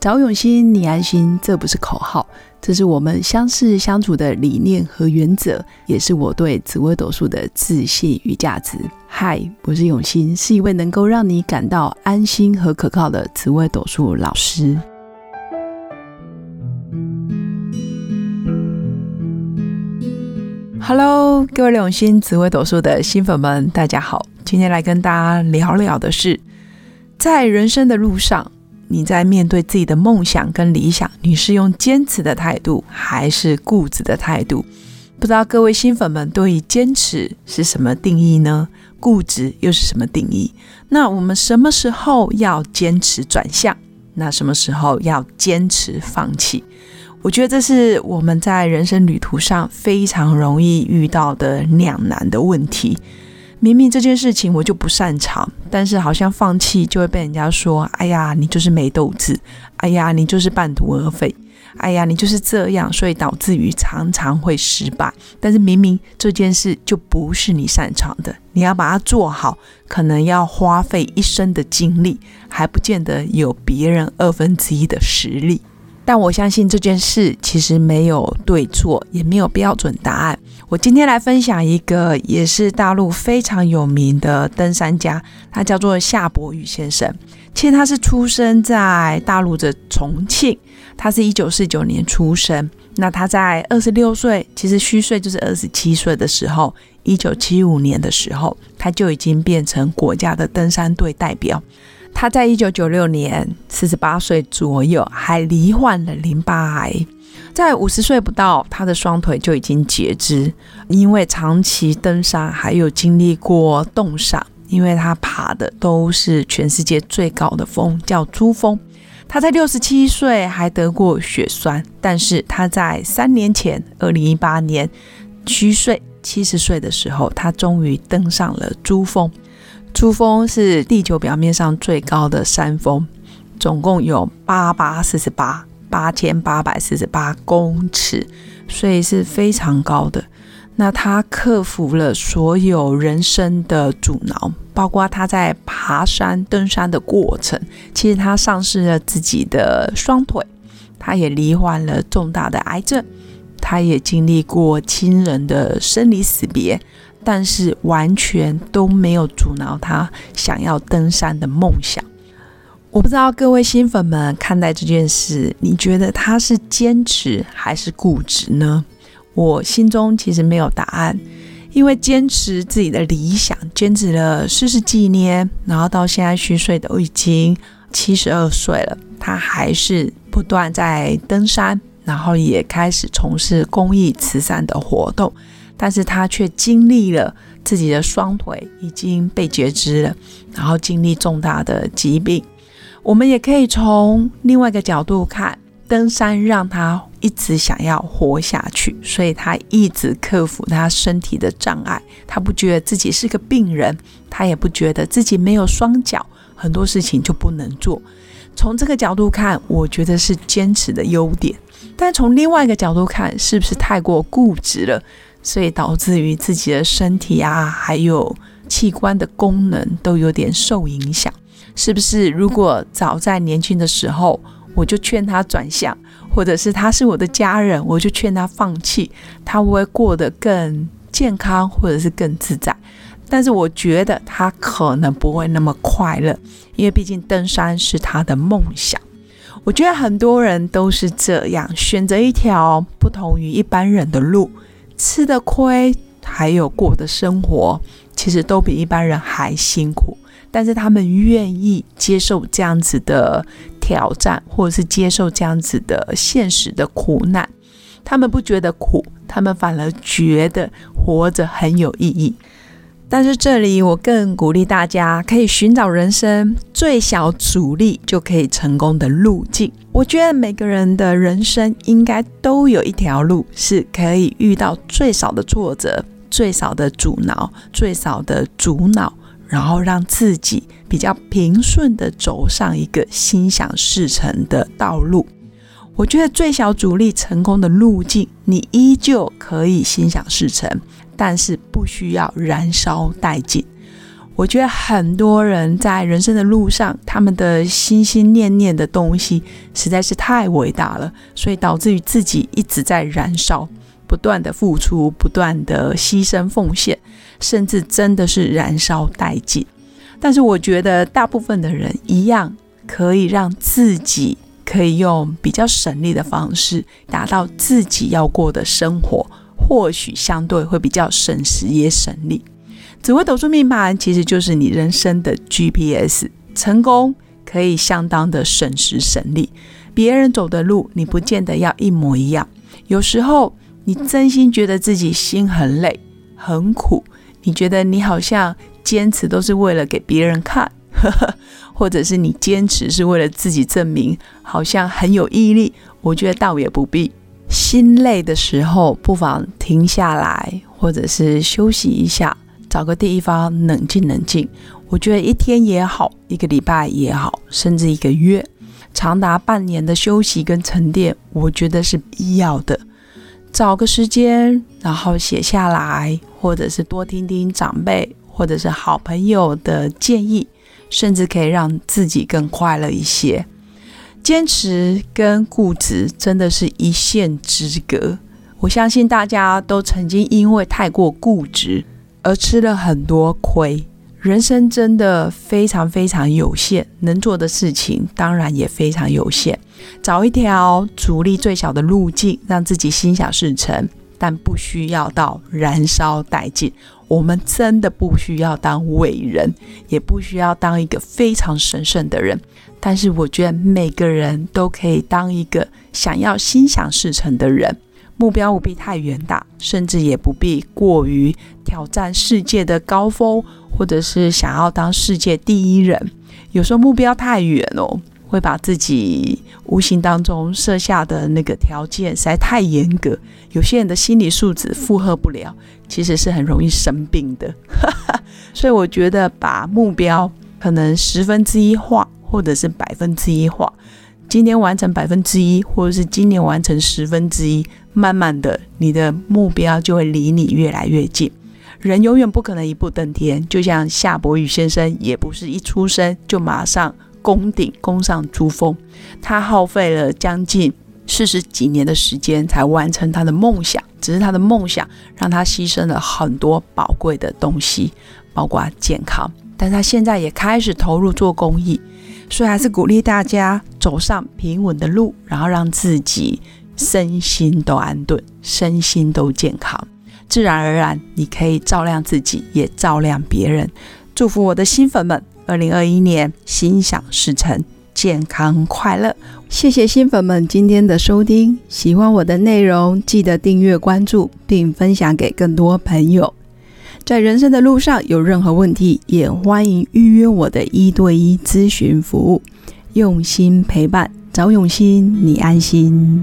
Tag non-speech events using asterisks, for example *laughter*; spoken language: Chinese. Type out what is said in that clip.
找永新，你安心，这不是口号，这是我们相识相处的理念和原则，也是我对紫微斗数的自信与价值。嗨，我是永新，是一位能够让你感到安心和可靠的紫微斗数老师。Hello，各位永新紫微斗数的新粉们，大家好。今天来跟大家聊聊的是，在人生的路上，你在面对自己的梦想跟理想，你是用坚持的态度，还是固执的态度？不知道各位新粉们对于坚持是什么定义呢？固执又是什么定义？那我们什么时候要坚持转向？那什么时候要坚持放弃？我觉得这是我们在人生旅途上非常容易遇到的两难的问题。明明这件事情我就不擅长，但是好像放弃就会被人家说：“哎呀，你就是没斗志，哎呀，你就是半途而废，哎呀，你就是这样。”所以导致于常常会失败。但是明明这件事就不是你擅长的，你要把它做好，可能要花费一生的精力，还不见得有别人二分之一的实力。但我相信这件事其实没有对错，也没有标准答案。我今天来分享一个也是大陆非常有名的登山家，他叫做夏伯宇先生。其实他是出生在大陆的重庆，他是一九四九年出生。那他在二十六岁，其实虚岁就是二十七岁的时候，一九七五年的时候，他就已经变成国家的登山队代表。他在一九九六年四十八岁左右，还罹患了淋巴癌，在五十岁不到，他的双腿就已经截肢，因为长期登山，还有经历过冻伤，因为他爬的都是全世界最高的峰，叫珠峰。他在六十七岁还得过血栓，但是他在三年前，二零一八年虚岁七十岁的时候，他终于登上了珠峰。珠峰是地球表面上最高的山峰，总共有八八四十八八千八百四十八公尺，所以是非常高的。那他克服了所有人生的阻挠，包括他在爬山登山的过程，其实他丧失了自己的双腿，他也罹患了重大的癌症，他也经历过亲人的生离死别。但是完全都没有阻挠他想要登山的梦想。我不知道各位新粉们看待这件事，你觉得他是坚持还是固执呢？我心中其实没有答案，因为坚持自己的理想，坚持了四十几年，然后到现在虚岁都已经七十二岁了，他还是不断在登山，然后也开始从事公益慈善的活动。但是他却经历了自己的双腿已经被截肢了，然后经历重大的疾病。我们也可以从另外一个角度看，登山让他一直想要活下去，所以他一直克服他身体的障碍。他不觉得自己是个病人，他也不觉得自己没有双脚，很多事情就不能做。从这个角度看，我觉得是坚持的优点。但从另外一个角度看，是不是太过固执了？所以导致于自己的身体啊，还有器官的功能都有点受影响，是不是？如果早在年轻的时候，我就劝他转向，或者是他是我的家人，我就劝他放弃，他会不会过得更健康，或者是更自在。但是我觉得他可能不会那么快乐，因为毕竟登山是他的梦想。我觉得很多人都是这样，选择一条不同于一般人的路。吃的亏，还有过的生活，其实都比一般人还辛苦。但是他们愿意接受这样子的挑战，或者是接受这样子的现实的苦难。他们不觉得苦，他们反而觉得活着很有意义。但是这里我更鼓励大家，可以寻找人生最小阻力就可以成功的路径。我觉得每个人的人生应该都有一条路，是可以遇到最少的挫折、最少的阻挠、最少的阻挠，然后让自己比较平顺的走上一个心想事成的道路。我觉得最小阻力成功的路径，你依旧可以心想事成。但是不需要燃烧殆尽。我觉得很多人在人生的路上，他们的心心念念的东西实在是太伟大了，所以导致于自己一直在燃烧，不断的付出，不断的牺牲奉献，甚至真的是燃烧殆尽。但是我觉得大部分的人一样可以让自己可以用比较省力的方式达到自己要过的生活，或许相对会比较省时也省力。紫微斗数命盘其实就是你人生的 GPS，成功可以相当的省时省力。别人走的路，你不见得要一模一样。有时候你真心觉得自己心很累、很苦，你觉得你好像坚持都是为了给别人看，呵 *laughs* 呵或者是你坚持是为了自己证明，好像很有毅力。我觉得倒也不必。心累的时候，不妨停下来，或者是休息一下。找个地方冷静冷静，我觉得一天也好，一个礼拜也好，甚至一个月，长达半年的休息跟沉淀，我觉得是必要的。找个时间，然后写下来，或者是多听听长辈或者是好朋友的建议，甚至可以让自己更快乐一些。坚持跟固执真的是一线之隔，我相信大家都曾经因为太过固执。而吃了很多亏，人生真的非常非常有限，能做的事情当然也非常有限。找一条阻力最小的路径，让自己心想事成，但不需要到燃烧殆尽。我们真的不需要当伟人，也不需要当一个非常神圣的人。但是，我觉得每个人都可以当一个想要心想事成的人。目标不必太远大，甚至也不必过于挑战世界的高峰，或者是想要当世界第一人。有时候目标太远哦，会把自己无形当中设下的那个条件实在太严格，有些人的心理素质负荷不了，其实是很容易生病的。*laughs* 所以我觉得把目标可能十分之一化，或者是百分之一化。今天完成百分之一，或者是今年完成十分之一，慢慢的，你的目标就会离你越来越近。人永远不可能一步登天，就像夏伯宇先生，也不是一出生就马上攻顶攻上珠峰，他耗费了将近四十几年的时间才完成他的梦想。只是他的梦想让他牺牲了很多宝贵的东西，包括健康。但他现在也开始投入做公益。所以还是鼓励大家走上平稳的路，然后让自己身心都安顿，身心都健康，自然而然你可以照亮自己，也照亮别人。祝福我的新粉们，二零二一年心想事成，健康快乐。谢谢新粉们今天的收听，喜欢我的内容，记得订阅关注，并分享给更多朋友。在人生的路上有任何问题，也欢迎预约我的一对一咨询服务，用心陪伴，找永新，你安心。